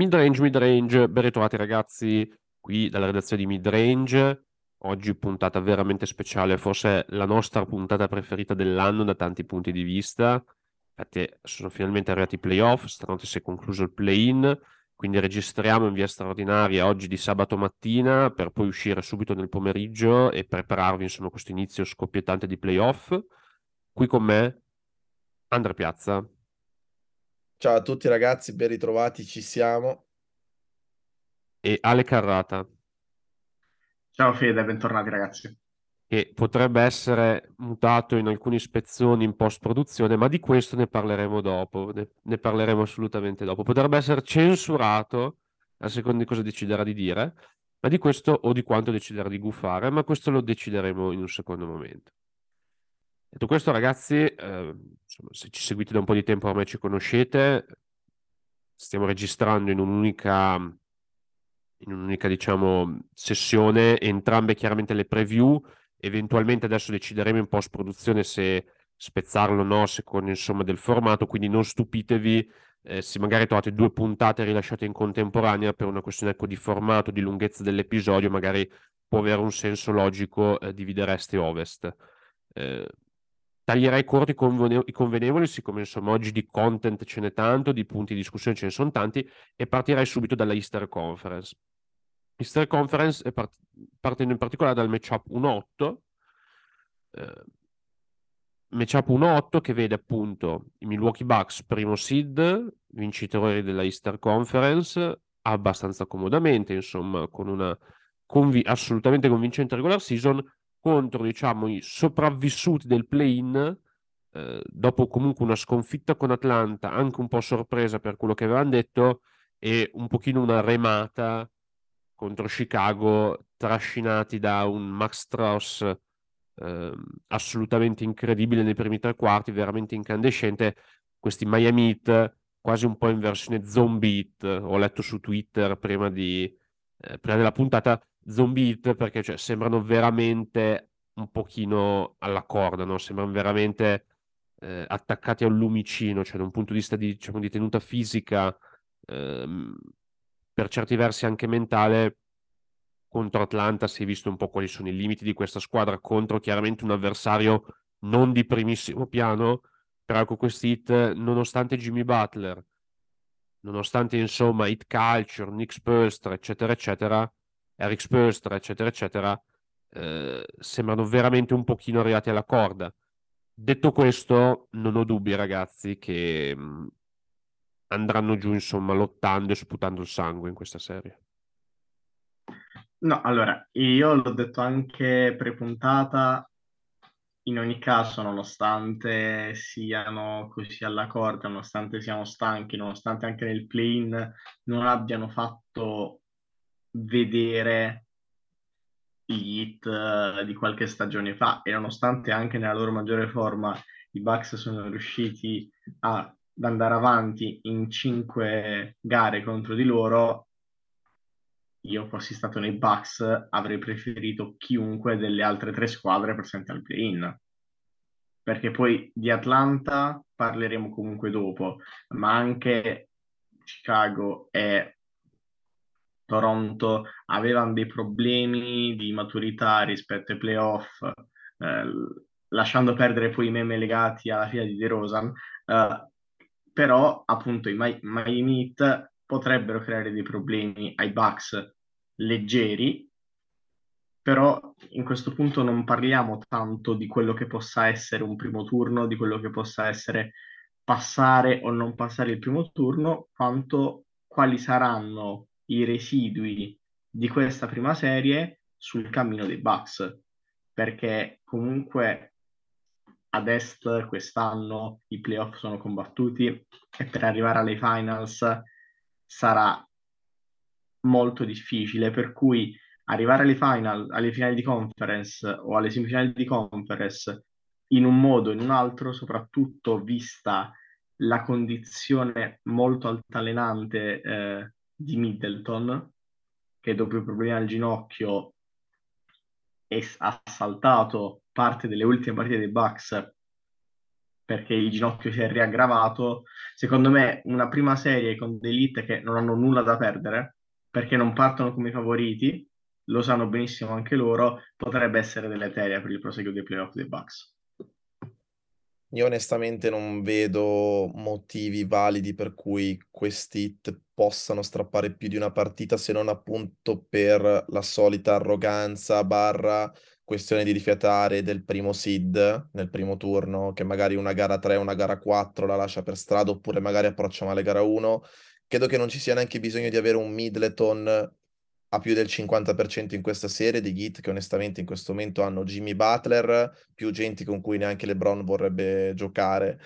Midrange, midrange, ben ritrovati ragazzi qui dalla redazione di Midrange. Oggi puntata veramente speciale, forse la nostra puntata preferita dell'anno da tanti punti di vista. Infatti sono finalmente arrivati i playoff, stanotte si è concluso il play-in, quindi registriamo in via straordinaria oggi di sabato mattina per poi uscire subito nel pomeriggio e prepararvi insomma questo inizio scoppiettante di playoff. Qui con me Andrea Piazza. Ciao a tutti ragazzi, ben ritrovati, ci siamo. E Ale Carrata. Ciao Fede, bentornati ragazzi. Che potrebbe essere mutato in alcune ispezioni in post-produzione, ma di questo ne parleremo dopo, ne, ne parleremo assolutamente dopo. Potrebbe essere censurato, a seconda di cosa deciderà di dire, ma di questo o di quanto deciderà di gufare, ma questo lo decideremo in un secondo momento. Detto questo, ragazzi, eh, se ci seguite da un po' di tempo ormai ci conoscete, stiamo registrando in un'unica, in un'unica diciamo, sessione, entrambe chiaramente le preview, eventualmente adesso decideremo in post-produzione se spezzarlo o no, secondo insomma del formato, quindi non stupitevi eh, se magari trovate due puntate rilasciate in contemporanea per una questione ecco, di formato, di lunghezza dell'episodio, magari può avere un senso logico eh, dividere est e ovest. Eh, taglierei corti i convenevoli, siccome insomma oggi di content ce n'è tanto, di punti di discussione ce ne sono tanti, e partirei subito dalla Easter Conference. Easter Conference part- partendo in particolare dal matchup 1-8, eh, matchup 1-8 che vede appunto i Milwaukee Bucks primo seed, vincitori della Easter Conference, abbastanza comodamente, insomma, con una convi- assolutamente convincente regular season, contro diciamo, i sopravvissuti del play-in, eh, dopo comunque una sconfitta con Atlanta, anche un po' sorpresa per quello che avevano detto, e un pochino una remata contro Chicago, trascinati da un Max Strauss eh, assolutamente incredibile nei primi tre quarti, veramente incandescente. Questi Miami Heat quasi un po' in versione zombie ho letto su Twitter prima, di, eh, prima della puntata, zombie hit perché cioè, sembrano veramente un pochino alla corda, no? sembrano veramente eh, attaccati al lumicino, cioè da un punto di vista di, diciamo, di tenuta fisica, ehm, per certi versi anche mentale, contro Atlanta si è visto un po' quali sono i limiti di questa squadra contro chiaramente un avversario non di primissimo piano, però con questi hit, nonostante Jimmy Butler, nonostante insomma hit culture, Nick Spolstra, eccetera, eccetera, Eric Spolstra, eccetera, eccetera, eh, sembrano veramente un pochino arrivati alla corda. Detto questo, non ho dubbi, ragazzi, che mm, andranno giù, insomma, lottando e sputando il sangue in questa serie. No, allora, io l'ho detto anche pre-puntata, in ogni caso, nonostante siano così alla corda, nonostante siano stanchi, nonostante anche nel play-in non abbiano fatto vedere gli hit uh, di qualche stagione fa e nonostante anche nella loro maggiore forma i Bucks sono riusciti ad andare avanti in cinque gare contro di loro, io fossi stato nei Bucks avrei preferito chiunque delle altre tre squadre presenti al play-in. Perché poi di Atlanta parleremo comunque dopo, ma anche Chicago e Toronto avevano dei problemi di maturità rispetto ai playoff, eh, lasciando perdere poi i meme legati alla fine di DeRozan, eh, però appunto i Miami Heat potrebbero creare dei problemi ai Bucks leggeri, però in questo punto non parliamo tanto di quello che possa essere un primo turno, di quello che possa essere passare o non passare il primo turno, quanto quali saranno i residui di questa prima serie sul cammino dei Bucks, perché comunque ad est quest'anno i playoff sono combattuti e per arrivare alle finals sarà molto difficile, per cui arrivare alle, final, alle finali di conference o alle semifinali di conference in un modo o in un altro, soprattutto vista la condizione molto altalenante eh, di Middleton, che dopo i problemi al ginocchio è, ha saltato parte delle ultime partite dei Bucks perché il ginocchio si è riaggravato. Secondo me una prima serie con dei Elite che non hanno nulla da perdere, perché non partono come favoriti, lo sanno benissimo anche loro, potrebbe essere deleteria per il proseguo dei playoff dei Bucks. Io onestamente non vedo motivi validi per cui questi hit possano strappare più di una partita se non appunto per la solita arroganza barra questione di rifiatare del primo seed nel primo turno, che magari una gara 3, una gara 4 la lascia per strada oppure magari approccia male gara 1. Credo che non ci sia neanche bisogno di avere un Middleton a più del 50% in questa serie di Git che onestamente in questo momento hanno Jimmy Butler, più gente con cui neanche LeBron vorrebbe giocare.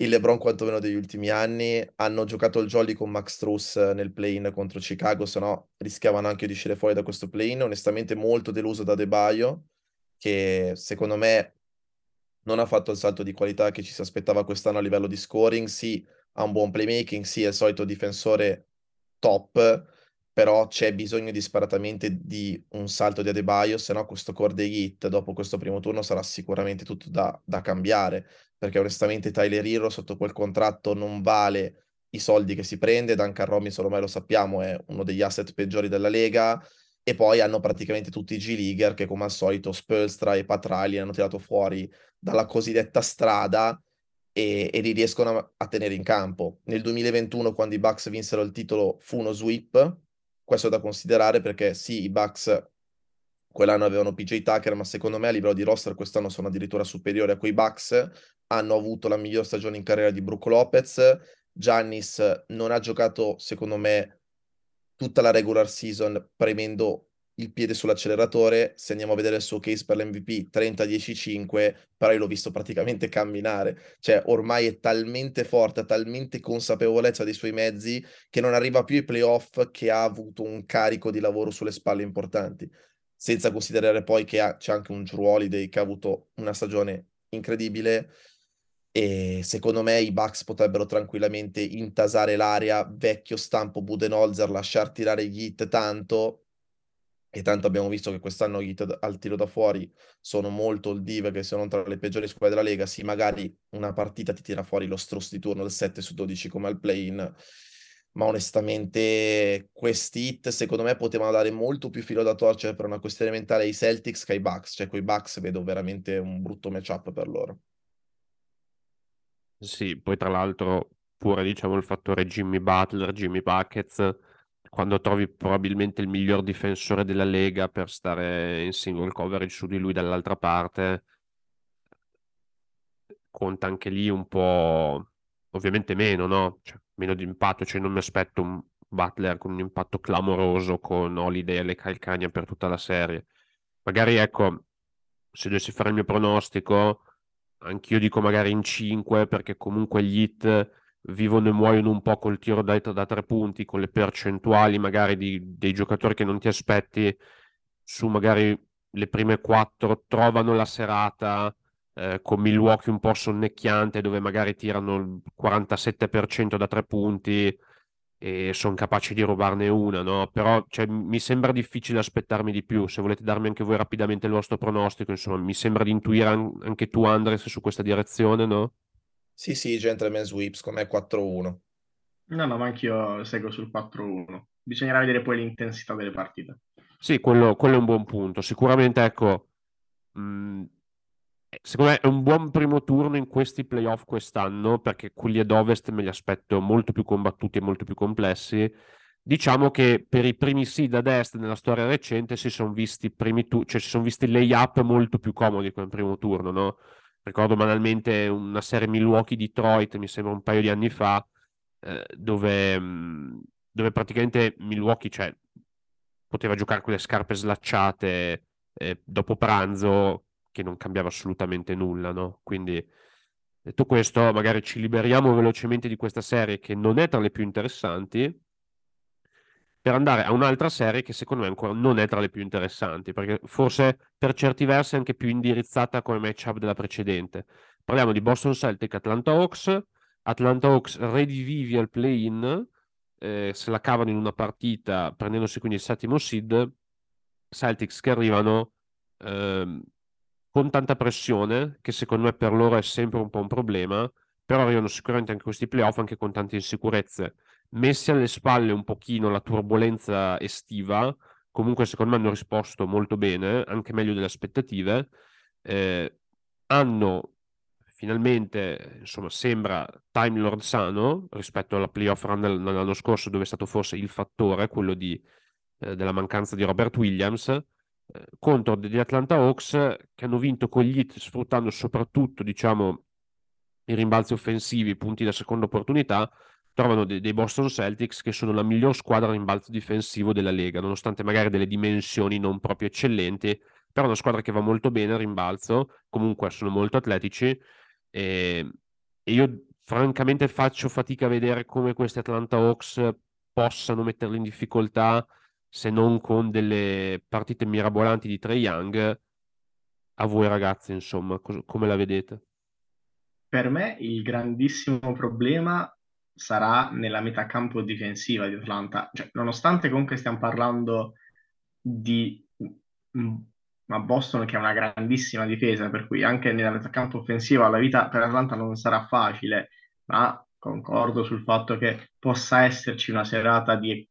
Il LeBron quantomeno degli ultimi anni hanno giocato il jolly con Max Truss nel play-in contro Chicago, se no rischiavano anche di uscire fuori da questo play-in. Onestamente molto deluso da De Baio, che secondo me non ha fatto il salto di qualità che ci si aspettava quest'anno a livello di scoring. Sì, ha un buon playmaking, sì, è il solito difensore top, però c'è bisogno disparatamente di un salto di Adebayo, se no questo core dei hit dopo questo primo turno sarà sicuramente tutto da, da cambiare, perché onestamente Tyler Hero sotto quel contratto non vale i soldi che si prende, Duncan Robinson ormai lo sappiamo è uno degli asset peggiori della Lega, e poi hanno praticamente tutti i G-Leaguer che come al solito Spolstra e Patrali hanno tirato fuori dalla cosiddetta strada e, e li riescono a, a tenere in campo. Nel 2021 quando i Bucks vinsero il titolo fu uno sweep, questo è da considerare perché sì, i Bucks quell'anno avevano PJ Tucker, ma secondo me a livello di roster quest'anno sono addirittura superiori a quei Bucks. Hanno avuto la miglior stagione in carriera di Brook Lopez. Giannis non ha giocato, secondo me, tutta la regular season premendo il piede sull'acceleratore, se andiamo a vedere il suo case per l'MVP 30-10-5, però io l'ho visto praticamente camminare, cioè ormai è talmente forte, ha talmente consapevolezza dei suoi mezzi che non arriva più ai playoff che ha avuto un carico di lavoro sulle spalle importanti, senza considerare poi che ha, c'è anche un Drew Holiday che ha avuto una stagione incredibile e secondo me i Bucks potrebbero tranquillamente intasare l'area, vecchio stampo Budenholzer, lasciar tirare gli hit tanto e tanto abbiamo visto che quest'anno gli hit al tiro da fuori sono molto il div che sono tra le peggiori squadre della Lega, sì magari una partita ti tira fuori lo strus di turno del 7 su 12 come al play-in, ma onestamente questi hit secondo me potevano dare molto più filo da torcere per una questione mentale ai Celtics che ai Bucks, cioè quei Bucks vedo veramente un brutto matchup per loro. Sì, poi tra l'altro pure diciamo il fattore Jimmy Butler, Jimmy Buckets quando trovi probabilmente il miglior difensore della Lega per stare in single coverage su di lui dall'altra parte, conta anche lì un po', ovviamente meno, no? Cioè, meno di impatto, cioè non mi aspetto un Butler con un impatto clamoroso con Holiday e le calcagna per tutta la serie. Magari, ecco, se dovessi fare il mio pronostico, anch'io dico magari in 5, perché comunque gli hit vivono e muoiono un po' col tiro da, da tre punti, con le percentuali magari di, dei giocatori che non ti aspetti su magari le prime quattro trovano la serata eh, con Milwaukee un po' sonnecchiante dove magari tirano il 47% da tre punti e sono capaci di rubarne una, no? Però cioè, mi sembra difficile aspettarmi di più. Se volete darmi anche voi rapidamente il vostro pronostico, insomma, mi sembra di intuire anche tu, Andres, su questa direzione, no? Sì, sì, Gentleman Sweeps, con me 4-1. No, no, ma anch'io seguo sul 4-1. Bisognerà vedere poi l'intensità delle partite. Sì, quello, quello è un buon punto. Sicuramente, ecco, mh, mm, secondo me è un buon primo turno in questi playoff quest'anno, perché quelli ad ovest me li aspetto molto più combattuti e molto più complessi. Diciamo che per i primi seed ad est nella storia recente si sono visti primi tu- cioè si sono visti lay-up molto più comodi come primo turno, no? Ricordo banalmente una serie Milwaukee-Detroit, mi sembra un paio di anni fa, eh, dove, mm, dove, praticamente Milwaukee cioè, poteva giocare con le scarpe slacciate eh, dopo pranzo, che non cambiava assolutamente nulla, no? Quindi, detto questo, magari ci liberiamo velocemente di questa serie che non è tra le più interessanti, per andare a un'altra serie che secondo me ancora non è tra le più interessanti, perché forse per certi versi è anche più indirizzata come matchup della precedente. Parliamo di Boston Celtic Atlanta Hawks, Atlanta Hawks redivivi al play-in, eh, se la cavano in una partita prendendosi quindi il settimo seed, Celtics che arrivano ehm, con tanta pressione, che secondo me per loro è sempre un po' un problema, però arrivano sicuramente anche questi playoff anche con tante insicurezze. Messi alle spalle un pochino la turbolenza estiva, comunque secondo me hanno risposto molto bene, anche meglio delle aspettative. Eh, hanno finalmente, insomma, sembra Time Lord sano rispetto alla playoff run dell'anno scorso, dove è stato forse il fattore, quello di, eh, della mancanza di Robert Williams, eh, contro degli Atlanta Hawks che hanno vinto con gli hit sfruttando soprattutto, diciamo, i rimbalzi offensivi, i punti da seconda opportunità, trovano dei, dei Boston Celtics che sono la miglior squadra a rimbalzo difensivo della Lega, nonostante magari delle dimensioni non proprio eccellenti, però è una squadra che va molto bene a rimbalzo, comunque sono molto atletici e, e io francamente faccio fatica a vedere come questi Atlanta Hawks possano metterli in difficoltà se non con delle partite mirabolanti di Trey Young. A voi ragazzi, insomma, co- come la vedete? Per me il grandissimo problema sarà nella metà campo difensiva di Atlanta. Cioè, nonostante comunque stiamo parlando di ma Boston che ha una grandissima difesa, per cui anche nella metà campo offensiva la vita per Atlanta non sarà facile, ma concordo sul fatto che possa esserci una serata di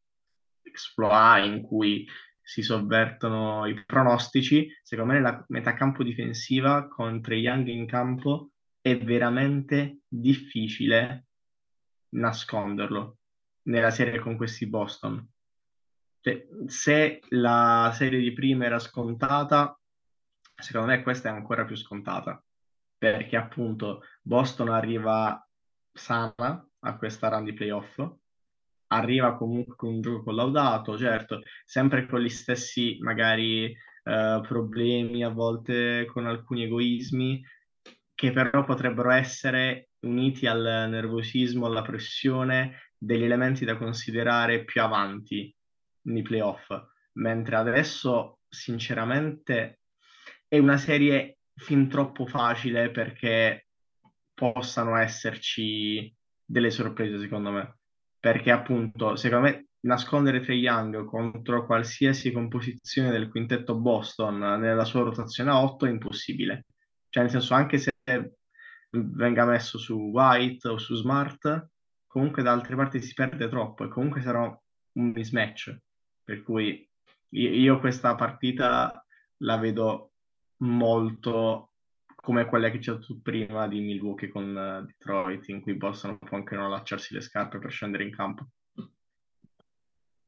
exploit in cui si sovvertono i pronostici. Secondo me nella metà campo difensiva con Trey Young in campo è veramente difficile nasconderlo nella serie con questi Boston. Cioè, se la serie di prima era scontata, secondo me questa è ancora più scontata, perché appunto Boston arriva sana a questa run di playoff, arriva comunque con un gioco collaudato, certo, sempre con gli stessi magari eh, problemi, a volte con alcuni egoismi, che però potrebbero essere uniti al nervosismo, alla pressione, degli elementi da considerare più avanti nei playoff, mentre adesso sinceramente è una serie fin troppo facile perché possano esserci delle sorprese secondo me, perché appunto secondo me nascondere Trey Young contro qualsiasi composizione del quintetto Boston nella sua rotazione a 8 è impossibile, cioè nel senso anche se venga messo su White o su Smart, comunque da altre parti si perde troppo e comunque sarà un mismatch. Per cui io questa partita la vedo molto come quella che c'è tu prima di Milwaukee con uh, Detroit, in cui possono anche non allacciarsi le scarpe per scendere in campo.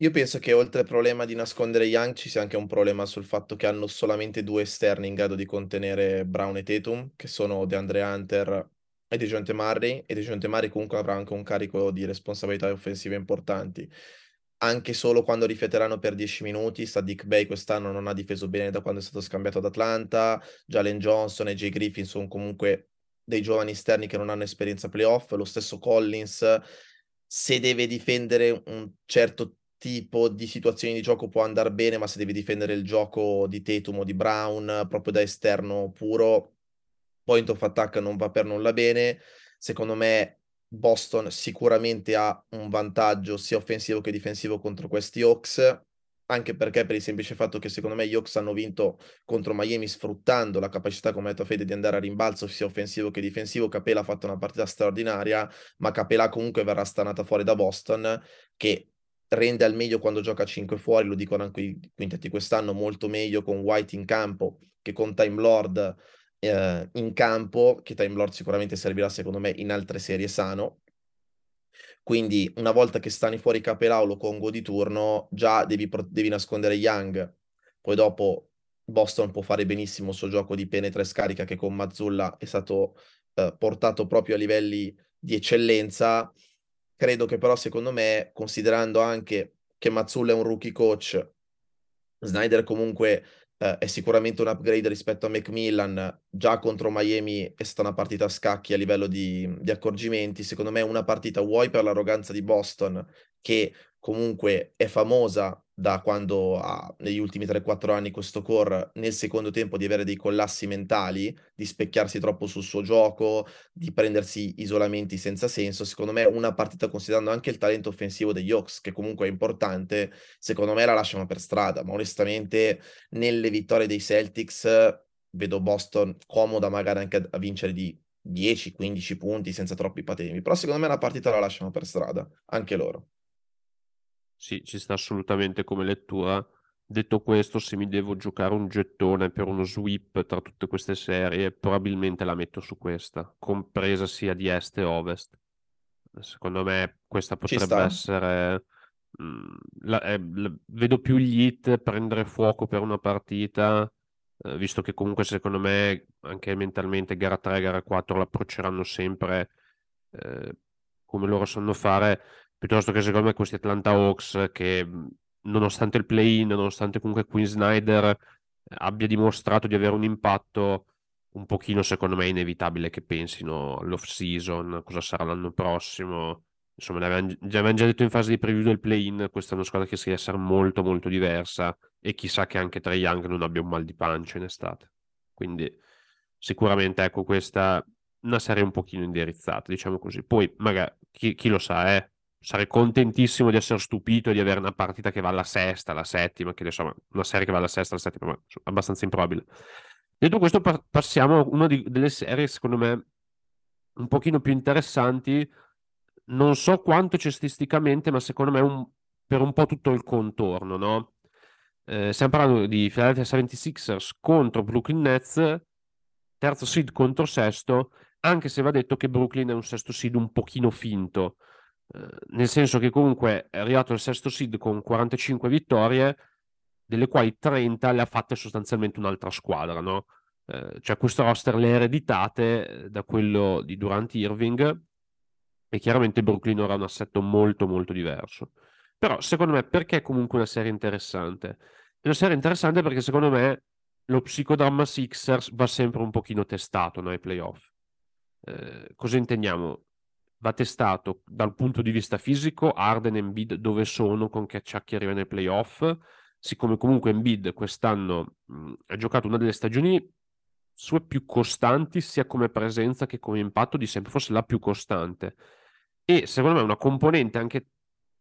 Io penso che oltre al problema di nascondere Young ci sia anche un problema sul fatto che hanno solamente due esterni in grado di contenere Brown e Tatum, che sono DeAndre Hunter e DeJounte Murray, e DeJounte Murray comunque avrà anche un carico di responsabilità offensive importanti anche solo quando rifiateranno per 10 minuti. Sadiq Bay quest'anno non ha difeso bene da quando è stato scambiato ad Atlanta. Jalen Johnson e Jay Griffin sono comunque dei giovani esterni che non hanno esperienza playoff. Lo stesso Collins, se deve difendere un certo tipo di situazioni di gioco può andare bene, ma se deve difendere il gioco di Tatum o di Brown proprio da esterno puro, point of attack non va per nulla bene. Secondo me Boston sicuramente ha un vantaggio sia offensivo che difensivo contro questi Hawks, anche perché per il semplice fatto che secondo me gli Hawks hanno vinto contro Miami sfruttando la capacità, come ha detto Fede, di andare a rimbalzo sia offensivo che difensivo. Capela ha fatto una partita straordinaria, ma Capela comunque verrà stanata fuori da Boston, che rende al meglio quando gioca a 5 fuori, lo dicono anche i quintetti quest'anno, molto meglio con White in campo che con Time Lord eh, in campo, che Time Lord sicuramente servirà secondo me in altre serie sano. Quindi una volta che stani fuori Capelao lo Congo di turno, già devi, devi nascondere Young. Poi dopo Boston può fare benissimo il suo gioco di penetra e scarica che con Mazzulla è stato eh, portato proprio a livelli di eccellenza. Credo che però secondo me, considerando anche che Mazzulla è un rookie coach, Snyder comunque eh, è sicuramente un upgrade rispetto a Macmillan. Già contro Miami è stata una partita a scacchi a livello di, di accorgimenti. Secondo me una partita vuoi per l'arroganza di Boston, che comunque è famosa da quando ha negli ultimi 3-4 anni questo core nel secondo tempo di avere dei collassi mentali, di specchiarsi troppo sul suo gioco, di prendersi isolamenti senza senso. Secondo me una partita considerando anche il talento offensivo degli Hawks, che comunque è importante, secondo me la lasciano per strada, ma onestamente nelle vittorie dei Celtics vedo Boston comoda magari anche a vincere di 10-15 punti senza troppi patemi, però secondo me la partita la lasciano per strada, anche loro. Sì, ci sta assolutamente come lettura. Detto questo, se mi devo giocare un gettone per uno sweep tra tutte queste serie, probabilmente la metto su questa, compresa sia di est e ovest. Secondo me questa potrebbe essere... Mh, mm, la, eh, la, vedo più gli hit prendere fuoco per una partita, eh, visto che comunque secondo me anche mentalmente gara 3, gara 4 l'approcceranno sempre eh, come loro sanno fare, piuttosto che secondo me questi Atlanta Hawks che nonostante il play-in, nonostante comunque Queen Snyder abbia dimostrato di avere un impatto un pochino secondo me è inevitabile che pensino all'off season, cosa sarà l'anno prossimo. Insomma, l'avevamo già, già detto in fase di preview del play-in, questa è una squadra che si essere molto molto diversa e chissà che anche Trae Young non abbia un mal di pancia in estate. Quindi sicuramente ecco questa una serie un pochino indirizzata, diciamo così. Poi magari chi, chi lo sa, eh, sarei contentissimo di essere stupito di avere una partita che va alla sesta, alla settima, che insomma, una serie che va alla sesta, alla settima, ma è abbastanza improbabile. Detto questo, pa- passiamo a una di- delle serie, secondo me, un pochino più interessanti, non so quanto cestisticamente, ma secondo me un, per un po' tutto il contorno, no? Eh, stiamo parlando di Philadelphia 76ers contro Brooklyn Nets, terzo seed contro sesto, anche se va detto che Brooklyn è un sesto seed un pochino finto, nel senso che comunque è arrivato al sesto seed con 45 vittorie, delle quali 30 le ha fatte sostanzialmente un'altra squadra, no? Eh, cioè questo roster le ereditate eh, da quello di Durant Irving e chiaramente Brooklyn ora ha un assetto molto molto diverso. Però secondo me perché è comunque una serie interessante? È una serie interessante perché secondo me lo psicodramma Sixers va sempre un pochino testato nei playoff. Eh, cosa intendiamo? Va testato dal punto di vista fisico, Arden e Embiid dove sono, con che acciacchi arriva nei playoff, siccome comunque Embiid quest'anno mh, ha giocato una delle stagioni sue più costanti sia come presenza che come impatto di sempre, forse la più costante. E secondo me una componente anche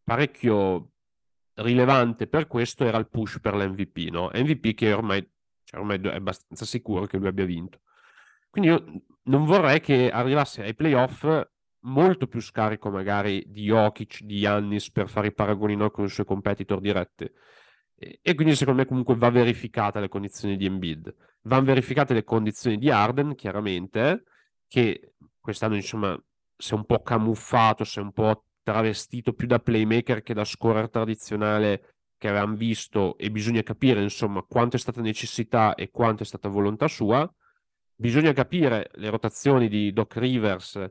parecchio rilevante per questo era il push per l'MVP, no? MVP che ormai, cioè ormai è abbastanza sicuro che lui abbia vinto. Quindi io non vorrei che arrivasse ai playoff molto più scarico magari di Jokic, di Yannis per fare i paragoni no, con i suoi competitor diretti. E, quindi secondo me comunque va verificata le condizioni di Embiid. Vanno verificate le condizioni di Arden, chiaramente, che quest'anno insomma si è un po' camuffato, si è un po' travestito più da playmaker che da scorer tradizionale che avevamo visto e bisogna capire insomma quanto è stata necessità e quanto è stata volontà sua. Bisogna capire le rotazioni di Doc Rivers,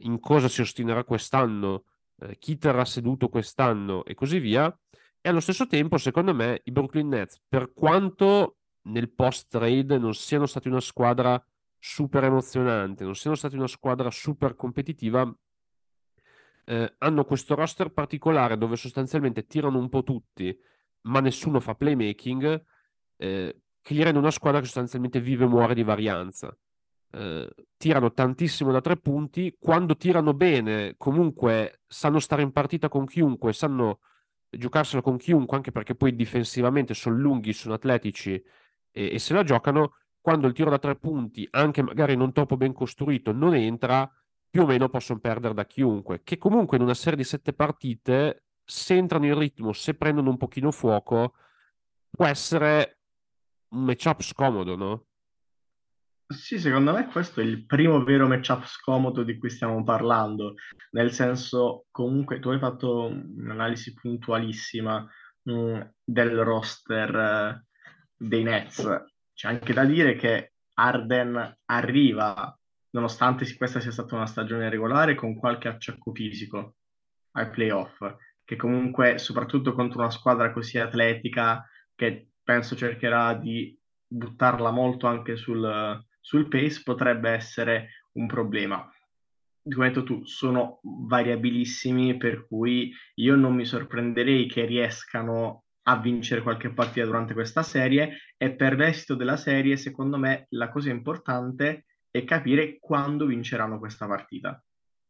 in cosa si ostinerà quest'anno, eh, chi terrà seduto quest'anno e così via. E allo stesso tempo, secondo me, i Brooklyn Nets, per quanto nel post trade non siano stati una squadra super emozionante, non siano stati una squadra super competitiva, eh, hanno questo roster particolare dove sostanzialmente tirano un po' tutti, ma nessuno fa playmaking, eh, che gli rende una squadra che sostanzialmente vive e muore di varianza. Eh, tirano tantissimo da tre punti, quando tirano bene comunque sanno stare in partita con chiunque, sanno giocarsela con chiunque, anche perché poi difensivamente sono lunghi, sono atletici e, e se la giocano. Quando il tiro da tre punti, anche magari non troppo ben costruito, non entra, più o meno possono perdere da chiunque. Che comunque in una serie di sette partite, se entrano in ritmo, se prendono un pochino fuoco, può essere un matchup scomodo, no? Sì, secondo me questo è il primo vero matchup scomodo di cui stiamo parlando, nel senso comunque tu hai fatto un'analisi puntualissima mh, mm, del roster uh, dei Nets. C'è anche da dire che Arden arriva, nonostante questa sia stata una stagione regolare, con qualche acciacco fisico ai playoff, che comunque soprattutto contro una squadra così atletica che penso cercherà di buttarla molto anche sul sul pace potrebbe essere un problema. Come hai detto tu, sono variabilissimi, per cui io non mi sorprenderei che riescano a vincere qualche partita durante questa serie e per l'esito della serie, secondo me, la cosa importante è capire quando vinceranno questa partita.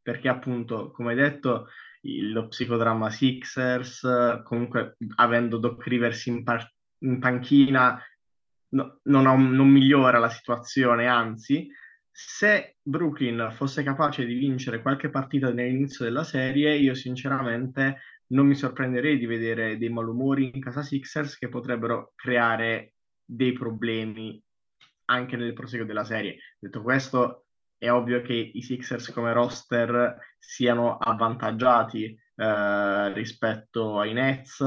Perché appunto, come hai detto, lo psicodramma Sixers, comunque avendo Doc Rivers in, par- in panchina, no, non, ha, non migliora la situazione, anzi, se Brooklyn fosse capace di vincere qualche partita nell'inizio della serie, io sinceramente non mi sorprenderei di vedere dei malumori in casa Sixers che potrebbero creare dei problemi anche nel proseguo della serie. Detto questo, è ovvio che i Sixers come roster siano avvantaggiati eh, rispetto ai Nets,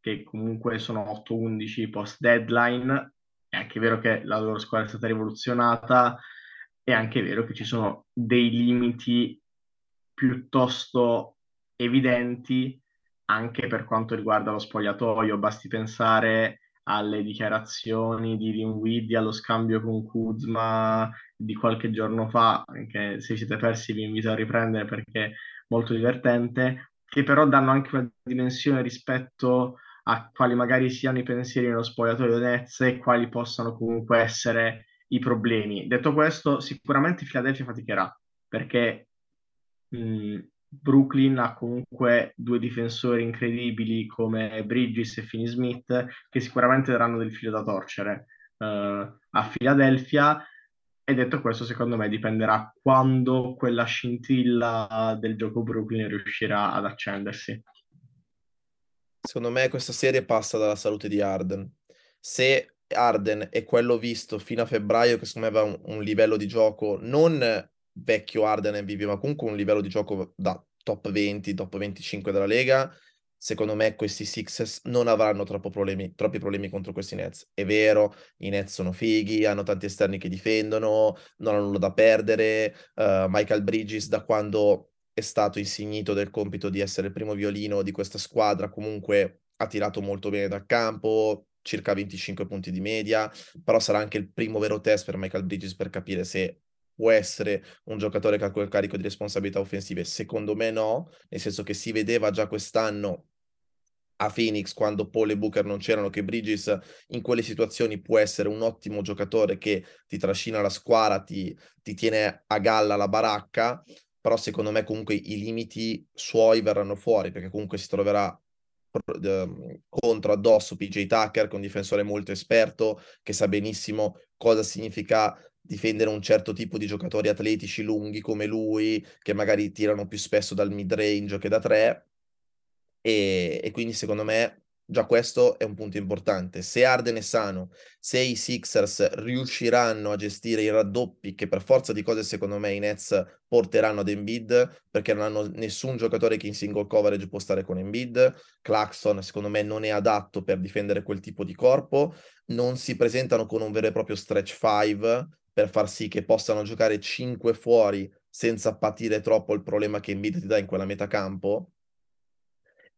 che comunque sono 8-11 post deadline. È anche vero che la loro squadra è stata rivoluzionata, è anche vero che ci sono dei limiti piuttosto evidenti anche per quanto riguarda lo spogliatoio. Basti pensare alle dichiarazioni di Dinwiddie allo scambio con Kuzma di qualche giorno fa, che se siete persi vi invito a riprendere perché è molto divertente, che però danno anche una dimensione rispetto a quali magari siano i pensieri nello spogliatoio Nets e quali possano comunque essere i problemi. Detto questo, sicuramente Philadelphia faticherà perché mh, Brooklyn ha comunque due difensori incredibili come Bridges e Finney Smith che sicuramente daranno del filo da torcere uh, a Philadelphia e detto questo secondo me dipenderà quando quella scintilla del gioco Brooklyn riuscirà ad accendersi. Secondo me questa serie passa dalla salute di Arden. Se Arden è quello visto fino a febbraio che secondo me aveva un, un livello di gioco non vecchio Arden MVP, ma comunque un livello di gioco da top 20, top 25 della Lega, secondo me questi Sixers non avranno problemi, troppi problemi contro questi Nets. È vero, i Nets sono fighi, hanno tanti esterni che difendono, non hanno nulla da perdere. Uh, Michael Bridges, da quando è stato insignito del compito di essere il primo violino di questa squadra, comunque ha tirato molto bene dal campo, circa 25 punti di media, però sarà anche il primo vero test per Michael Bridges per capire se può essere un giocatore che ha quel carico di responsabilità offensive? Secondo me no, nel senso che si vedeva già quest'anno a Phoenix quando Paul e Booker non c'erano che Bridges in quelle situazioni può essere un ottimo giocatore che ti trascina la squadra, ti, ti tiene a galla la baracca, però secondo me comunque i limiti suoi verranno fuori perché comunque si troverà ehm, contro addosso PJ Tucker che è un difensore molto esperto che sa benissimo cosa significa difendere un certo tipo di giocatori atletici lunghi come lui, che magari tirano più spesso dal mid range che da tre. E, e quindi secondo me già questo è un punto importante. Se Arden è sano, se i Sixers riusciranno a gestire i raddoppi che per forza di cose secondo me i Nets porteranno ad Embiid, perché non hanno nessun giocatore che in single coverage può stare con Embiid, Claxton secondo me non è adatto per difendere quel tipo di corpo, non si presentano con un vero e proprio stretch 5 per far sì che possano giocare 5 fuori senza patire troppo il problema che Embiid ti dà in quella metà campo.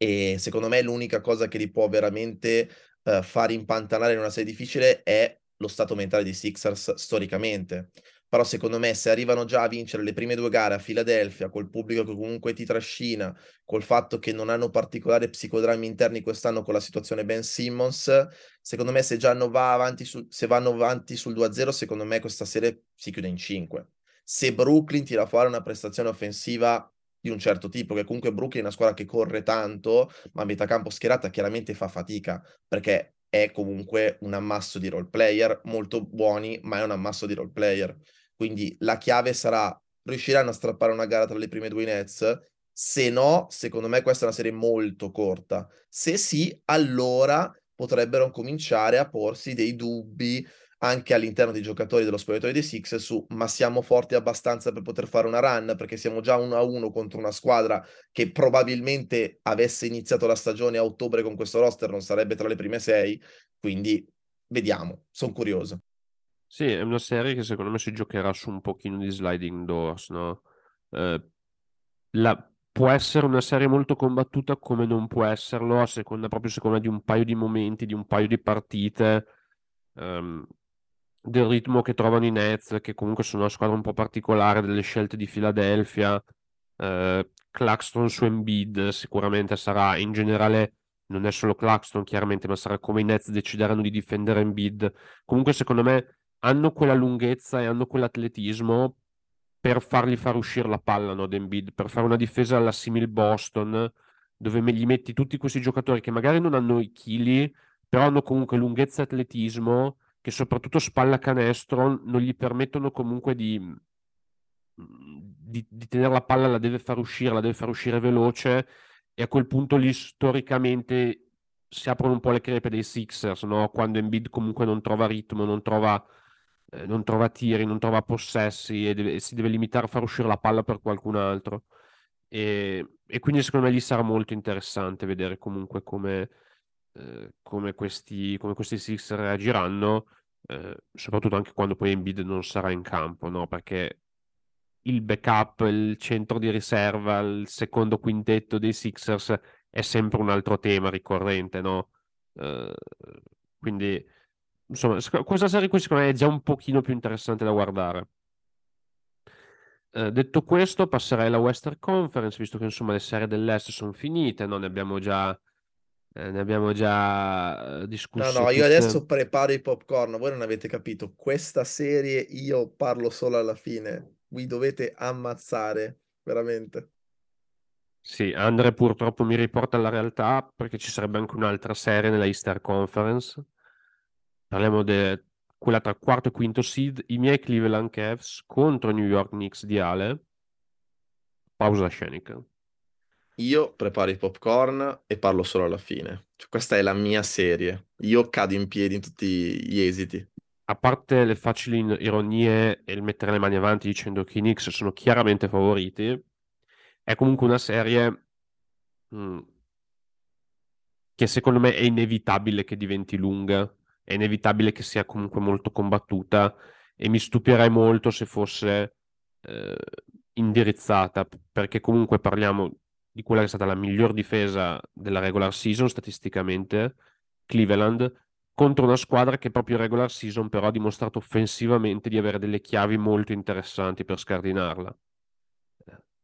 E secondo me l'unica cosa che li può veramente uh, far impantanare in una serie difficile è lo stato mentale di Sixers storicamente però secondo me se arrivano già a vincere le prime due gare a Filadelfia, col pubblico che comunque ti trascina, col fatto che non hanno particolari psicodrammi interni quest'anno con la situazione Ben Simmons, secondo me se già va avanti su, se vanno avanti sul 2-0, secondo me questa serie si chiude in 5. Se Brooklyn tira fuori una prestazione offensiva di un certo tipo, che comunque Brooklyn è una squadra che corre tanto, ma a metà campo schierata chiaramente fa fatica, perché è comunque un ammasso di role player molto buoni, ma è un ammasso di role player. Quindi la chiave sarà riusciranno a strappare una gara tra le prime due Nets? Se no, secondo me questa è una serie molto corta. Se sì, allora potrebbero cominciare a porsi dei dubbi anche all'interno dei giocatori dello spogliatoio dei Six su ma siamo forti abbastanza per poter fare una run? Perché siamo già 1 a 1 contro una squadra che probabilmente avesse iniziato la stagione a ottobre con questo roster non sarebbe tra le prime sei quindi vediamo, sono curioso. Sì, è una serie che secondo me si giocherà su un pochino di sliding doors, no? Eh, la, può essere una serie molto combattuta come non può esserlo, a seconda proprio secondo me di un paio di momenti, di un paio di partite, ehm, del ritmo che trovano i Nets, che comunque sono una squadra un po' particolare, delle scelte di Philadelphia, eh, Claxton su Embiid sicuramente sarà in generale non è solo Claxton chiaramente, ma sarà come i Nets decideranno di difendere Embiid. Comunque secondo me hanno quella lunghezza e hanno quell'atletismo per fargli far uscire la palla, no, Embiid, per fare una difesa alla simil Boston, dove gli metti tutti questi giocatori che magari non hanno i chili, però hanno comunque lunghezza e atletismo che soprattutto spalla canestro non gli permettono comunque di, di, di tenere la palla, la deve far uscire, la deve far uscire veloce e a quel punto lì storicamente si aprono un po' le crepe dei Sixers, no? quando Embiid comunque non trova ritmo, non trova, eh, non trova tiri, non trova possessi e, deve, e, si deve limitare a far uscire la palla per qualcun altro. E, e quindi secondo me lì sarà molto interessante vedere comunque come, eh, come, questi, come questi Sixers reagiranno, eh, soprattutto anche quando poi Embiid non sarà in campo, no? perché il backup, il centro di riserva, il secondo quintetto dei Sixers è sempre un altro tema ricorrente, no? Uh, quindi, insomma, questa serie qui secondo me è già un pochino più interessante da guardare. Uh, detto questo, passerei alla Western Conference, visto che insomma le serie dell'Est sono finite, no? ne abbiamo già, eh, ne abbiamo già discusso. No, no, io adesso preparo i popcorn, voi non avete capito, questa serie io parlo solo alla fine vi dovete ammazzare, veramente. Sì, Andre purtroppo mi riporta alla realtà perché ci sarebbe anche un'altra serie nella Easter Conference. Parliamo di quella tra quarto e quinto seed, i miei Cleveland Cavs contro New York Knicks di Ale. Pausa scenica. Io preparo i popcorn e parlo solo alla fine. Cioè, questa è la mia serie. Io cado in piedi in tutti gli esiti a parte le facili ironie e il mettere le mani avanti dicendo che i Knicks sono chiaramente favoriti, è comunque una serie mh, mm, che secondo me è inevitabile che diventi lunga, è inevitabile che sia comunque molto combattuta e mi stupirei molto se fosse eh, indirizzata, perché comunque parliamo di quella che è stata la miglior difesa della regular season statisticamente, Cleveland, contro una squadra che proprio in regular season però ha dimostrato offensivamente di avere delle chiavi molto interessanti per scardinarla.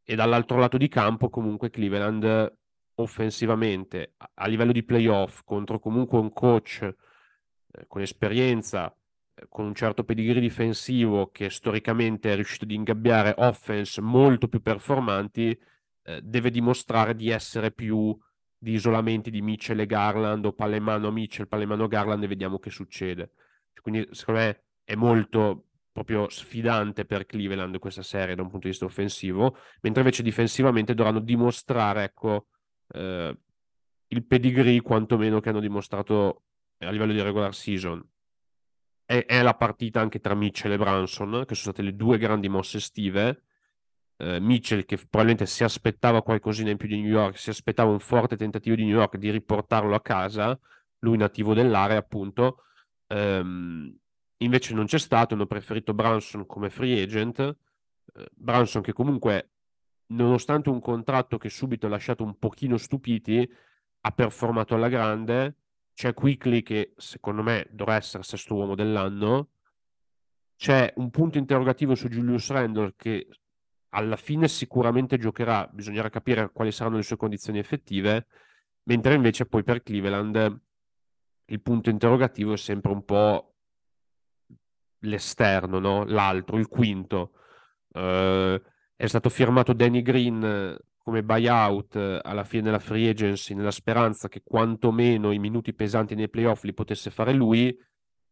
E dall'altro lato di campo comunque Cleveland offensivamente a livello di playoff contro comunque un coach eh, con esperienza, eh, con un certo pedigree difensivo che storicamente è riuscito ad ingabbiare offense molto più performanti, eh, deve dimostrare di essere più di isolamenti di Mitchell e Garland o palle in mano a Mitchell, palle in mano a Garland e vediamo che succede. Quindi secondo me è molto proprio sfidante per Cleveland questa serie da un punto di vista offensivo, mentre invece difensivamente dovranno dimostrare ecco, eh, il pedigree quantomeno che hanno dimostrato a livello di regular season. È, è la partita anche tra Mitchell e Branson, che sono state le due grandi mosse estive, eh, Mitchell che probabilmente si aspettava qualcosina in più di New York, si aspettava un forte tentativo di New York di riportarlo a casa, lui nativo dell'area appunto, ehm, invece non c'è stato, hanno preferito Branson come free agent, eh, Branson che comunque nonostante un contratto che subito ha lasciato un pochino stupiti, ha performato alla grande, c'è Quickly che secondo me dovrà essere sesto uomo dell'anno, c'è un punto interrogativo su Julius Randle che alla fine sicuramente giocherà, bisognerà capire quali saranno le sue condizioni effettive, mentre invece poi per Cleveland il punto interrogativo è sempre un po' l'esterno, no? l'altro, il quinto. Uh, è stato firmato Danny Green come buyout alla fine della free agency nella speranza che quantomeno i minuti pesanti nei playoff li potesse fare lui.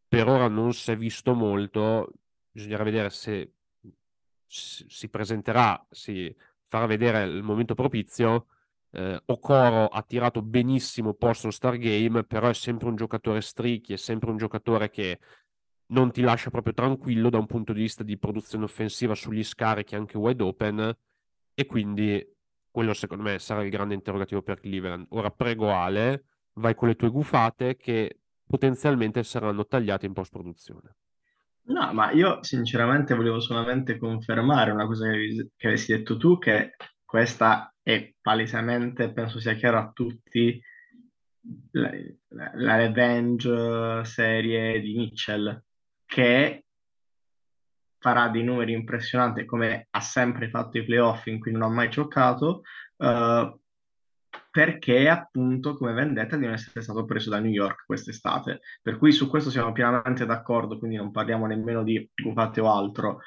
Per ora non si è visto molto, bisognerà vedere se si presenterà, si farà vedere il momento propizio. Eh, Okoro ha tirato benissimo post Star Game, però è sempre un giocatore stricchi, è sempre un giocatore che non ti lascia proprio tranquillo da un punto di vista di produzione offensiva sugli scarichi anche wide open e quindi quello secondo me sarà il grande interrogativo per Cleveland. Ora prego Ale, vai con le tue gufate che potenzialmente saranno tagliate in post produzione. No, ma io sinceramente volevo solamente confermare una cosa che, che avessi detto tu, che questa è palesemente, penso sia chiaro a tutti, la, la, revenge serie di Mitchell, che farà dei numeri impressionanti come ha sempre fatto i playoff in cui non ha mai giocato, uh, perché appunto come vendetta di non essere stato preso da New York quest'estate. Per cui su questo siamo pienamente d'accordo, quindi non parliamo nemmeno di gufate o altro.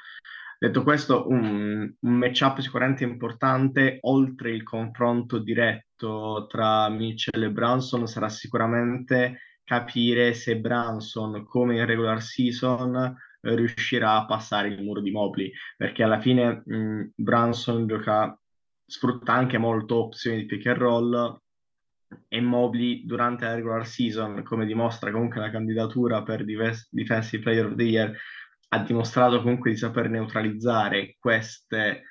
Detto questo, un, un matchup sicuramente importante, oltre il confronto diretto tra Mitchell e Branson, sarà sicuramente capire se Branson, come in regular season, riuscirà a passare il muro di Mobley, perché alla fine mh, Branson gioca, sfrutta anche molto opzioni di pick and roll e Mobley durante la regular season, come dimostra comunque la candidatura per Defensive Player of the Year, ha dimostrato comunque di saper neutralizzare queste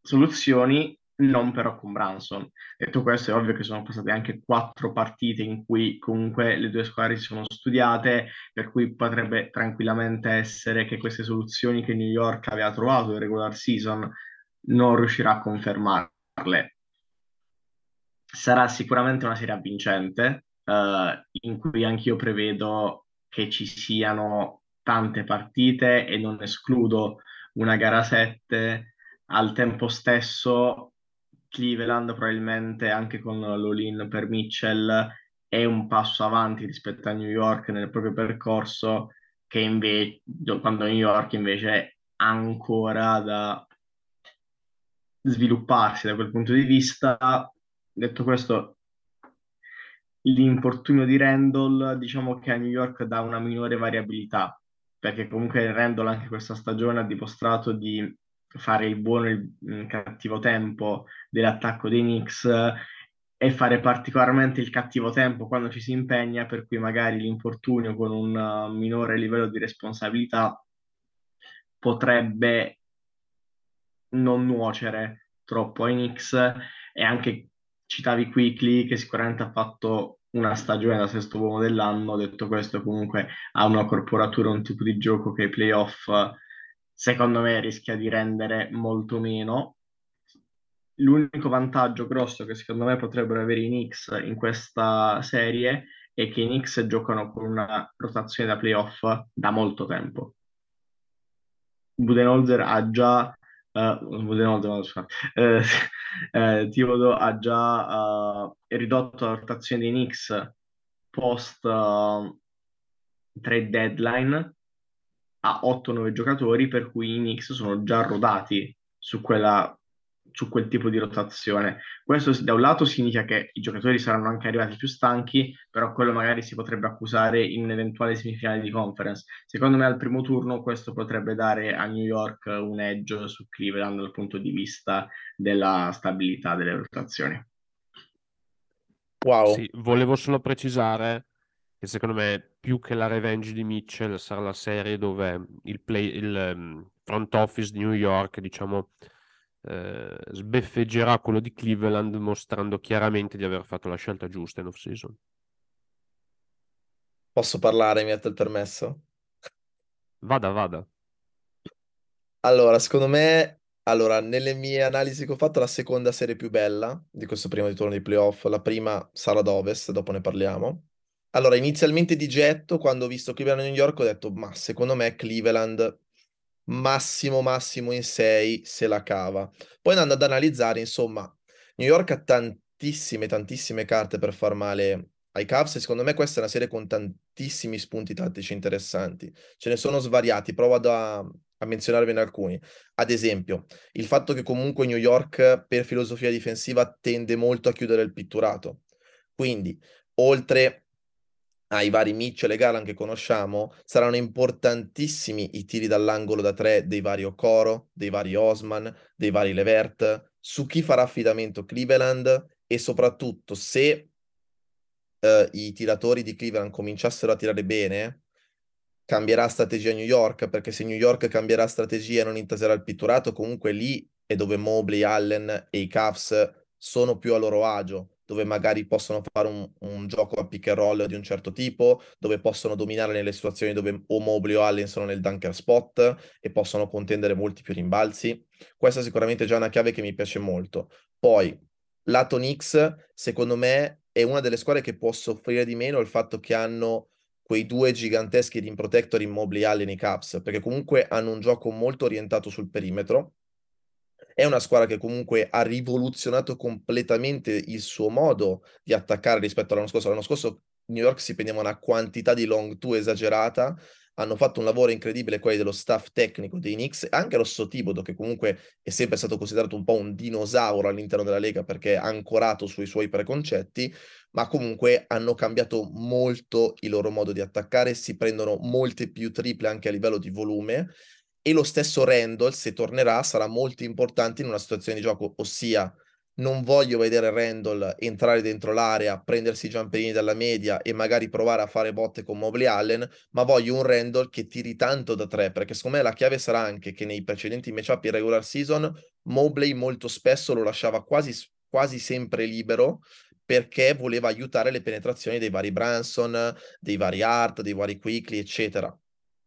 soluzioni, non però con Branson. Detto questo, è ovvio che sono passate anche quattro partite in cui comunque le due squadre si sono studiate, per cui potrebbe tranquillamente essere che queste soluzioni che New York aveva trovato in regular season non riuscirà a confermarle. Sarà sicuramente una serie avvincente, eh, in cui anch'io prevedo che ci siano tante partite e non escludo una gara 7 al tempo stesso Cleveland probabilmente anche con l'all-in per Mitchell è un passo avanti rispetto a New York nel proprio percorso che invece quando New York invece ha ancora da svilupparsi da quel punto di vista. Detto questo l'infortunio di Randall diciamo che a New York dà una minore variabilità perché comunque Randall anche questa stagione ha dimostrato di fare il buono e il cattivo tempo dell'attacco dei Knicks e fare particolarmente il cattivo tempo quando ci si impegna, per cui magari l'infortunio con un minore livello di responsabilità potrebbe non nuocere troppo ai Knicks e anche citavi Quickly che sicuramente ha fatto una stagione da sesto uomo dell'anno, detto questo comunque ha una corporatura, un tipo di gioco che i playoff secondo me rischia di rendere molto meno. L'unico vantaggio grosso che secondo me potrebbero avere i Knicks in questa serie è che i Knicks giocano con una rotazione da playoff da molto tempo. Budenholzer ha già Uh, Budenholzer, uh, uh, Thibodeau ha già uh, ridotto la rotazione dei Knicks post uh, trade deadline a 8-9 giocatori, per cui i Knicks sono già rodati su, quella, su quel tipo di rotazione. Questo da un lato significa che i giocatori saranno anche arrivati più stanchi, però quello magari si potrebbe accusare in un'eventuale semifinale di conference. Secondo me al primo turno questo potrebbe dare a New York un edge su Cleveland dal punto di vista della stabilità delle rotazioni. Wow. Sì, volevo solo precisare che secondo me più che la revenge di Mitchell sarà la serie dove il, play, il um, front office di New York, diciamo, eh, sbeffeggerà quello di Cleveland mostrando chiaramente di aver fatto la scelta giusta in off-season. Posso parlare? Mi ha il permesso? Vada, vada. Allora, secondo me, allora, nelle mie analisi che ho fatto, la seconda serie più bella di questo primo ritorno di playoff, la prima sarà ad Ovest, dopo ne parliamo. Allora, inizialmente di getto, quando ho visto Cleveland e New York, ho detto, ma secondo me Cleveland massimo massimo in 6 se la cava. Poi andando ad analizzare, insomma, New York ha tantissime, tantissime carte per far male ai Cavs e secondo me questa è una serie con tantissimi spunti tattici interessanti. Ce ne sono svariati, provo ad, a, menzionarvene alcuni. Ad esempio, il fatto che comunque New York per filosofia difensiva tende molto a chiudere il pitturato. Quindi, oltre ai vari Mitchell e Garland che conosciamo, saranno importantissimi i tiri dall'angolo da tre dei vari Okoro, dei vari Osman, dei vari Levert, su chi farà affidamento Cleveland e soprattutto se uh, i tiratori di Cleveland cominciassero a tirare bene, cambierà strategia New York, perché se New York cambierà strategia e non intaserà il pitturato, comunque lì è dove Mobley, Allen e i Cavs sono più a loro agio dove magari possono fare un, un, gioco a pick and roll di un certo tipo, dove possono dominare nelle situazioni dove o Mobley o Allen sono nel dunker spot e possono contendere molti più rimbalzi. Questa sicuramente è già una chiave che mi piace molto. Poi, lato Knicks, secondo me è una delle squadre che può soffrire di meno il fatto che hanno quei due giganteschi rim protector in Mobley Allen e Caps, perché comunque hanno un gioco molto orientato sul perimetro, è una squadra che comunque ha rivoluzionato completamente il suo modo di attaccare rispetto all'anno scorso. L'anno scorso New York si prendeva una quantità di long two esagerata, hanno fatto un lavoro incredibile quelli dello staff tecnico dei Knicks, anche lo Sotibodo che comunque è sempre stato considerato un po' un dinosauro all'interno della Lega perché è ancorato sui suoi preconcetti. ma comunque hanno cambiato molto il loro modo di attaccare, si prendono molte più triple anche a livello di volume e lo stesso Randall, se tornerà, sarà molto importante in una situazione di gioco, ossia non voglio vedere Randall entrare dentro l'area, prendersi i jumperini dalla media e magari provare a fare botte con Mobley Allen, ma voglio un Randall che tiri tanto da tre, perché secondo me la chiave sarà anche che nei precedenti matchup in regular season Mobley molto spesso lo lasciava quasi, quasi sempre libero perché voleva aiutare le penetrazioni dei vari Branson, dei vari Art, dei vari Quickly, eccetera.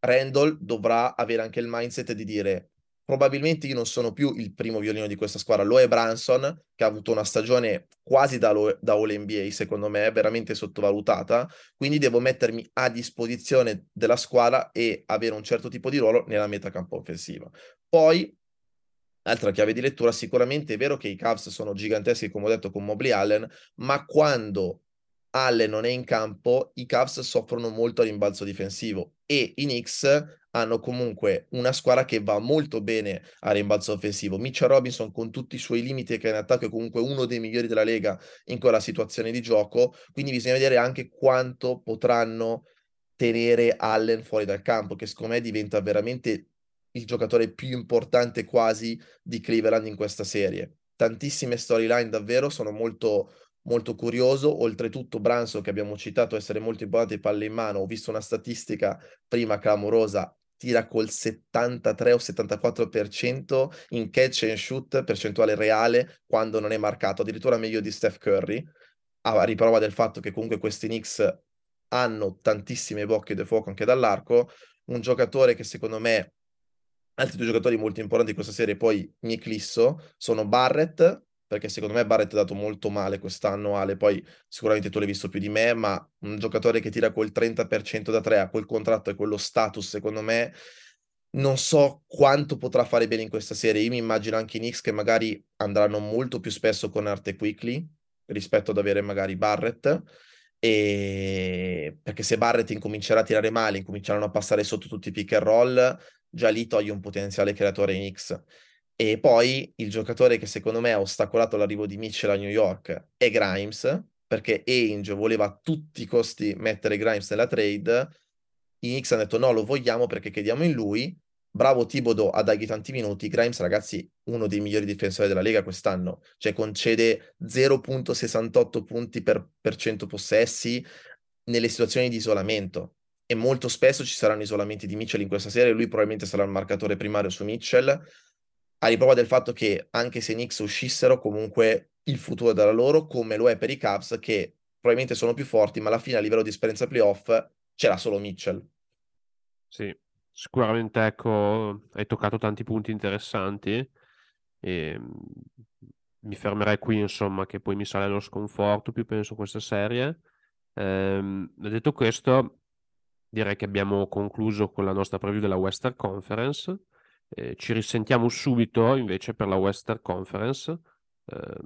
Randall dovrà avere anche il mindset di dire probabilmente io non sono più il primo violino di questa squadra, lo è Branson, che ha avuto una stagione quasi da, da All NBA, secondo me, veramente sottovalutata, quindi devo mettermi a disposizione della squadra e avere un certo tipo di ruolo nella metacampo offensiva. Poi, altra chiave di lettura, sicuramente è vero che i Cavs sono giganteschi, come ho detto, con Mobley Allen, ma quando Allen non è in campo, i Cavs soffrono molto rimbalzo difensivo e i Knicks hanno comunque una squadra che va molto bene a rimbalzo offensivo. Mitchell Robinson con tutti i suoi limiti che in attacco è comunque uno dei migliori della Lega in quella situazione di gioco, quindi bisogna vedere anche quanto potranno tenere Allen fuori dal campo, che secondo me diventa veramente il giocatore più importante quasi di Cleveland in questa serie. Tantissime storyline davvero, sono molto molto curioso. Oltretutto, Branson, che abbiamo citato essere molto importante palle in mano, ho visto una statistica prima clamorosa, tira col 73 o 74% in catch and shoot, percentuale reale, quando non è marcato, addirittura meglio di Steph Curry, a riprova del fatto che comunque questi Knicks hanno tantissime bocche di fuoco anche dall'arco, un giocatore che secondo me altri due giocatori molto importanti di questa serie poi mi eclisso sono Barrett perché secondo me Barrett ha dato molto male quest'anno, Ale, poi sicuramente tu l'hai visto più di me, ma un giocatore che tira quel 30% da tre a quel contratto e quello status, secondo me, non so quanto potrà fare bene in questa serie. Io mi immagino anche i Knicks che magari andranno molto più spesso con Arte Quickly rispetto ad avere magari Barrett. E perché se Barrett incomincerà a tirare male, incominceranno a passare sotto tutti i pick and roll, già lì toglie un potenziale creatore in Knicks. E poi il giocatore che secondo me ha ostacolato l'arrivo di Mitchell a New York è Grimes, perché Ainge voleva a tutti i costi mettere Grimes nella trade. I Knicks hanno detto no, lo vogliamo perché crediamo in lui. Bravo Tibodo a dargli tanti minuti. Grimes, ragazzi, uno dei migliori difensori della Lega quest'anno. Cioè concede 0.68 punti per, per 100 possessi nelle situazioni di isolamento. E molto spesso ci saranno isolamenti di Mitchell in questa serie. Lui probabilmente sarà il marcatore primario su Mitchell a riprova del fatto che anche se i Knicks uscissero, comunque il futuro da loro, come lo è per i Cavs, che probabilmente sono più forti, ma alla fine a livello di esperienza playoff c'era solo Mitchell. Sì, sicuramente ecco, hai toccato tanti punti interessanti e mm, mi fermerei qui, insomma, che poi mi sale lo sconforto più penso questa serie. Ehm, detto questo, direi che abbiamo concluso con la nostra preview della Western Conference. Eh, ci risentiamo subito invece per la Western Conference. Eh,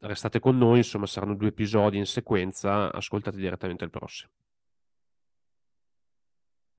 restate con noi, insomma, saranno due episodi in sequenza. Ascoltate direttamente il prossimo.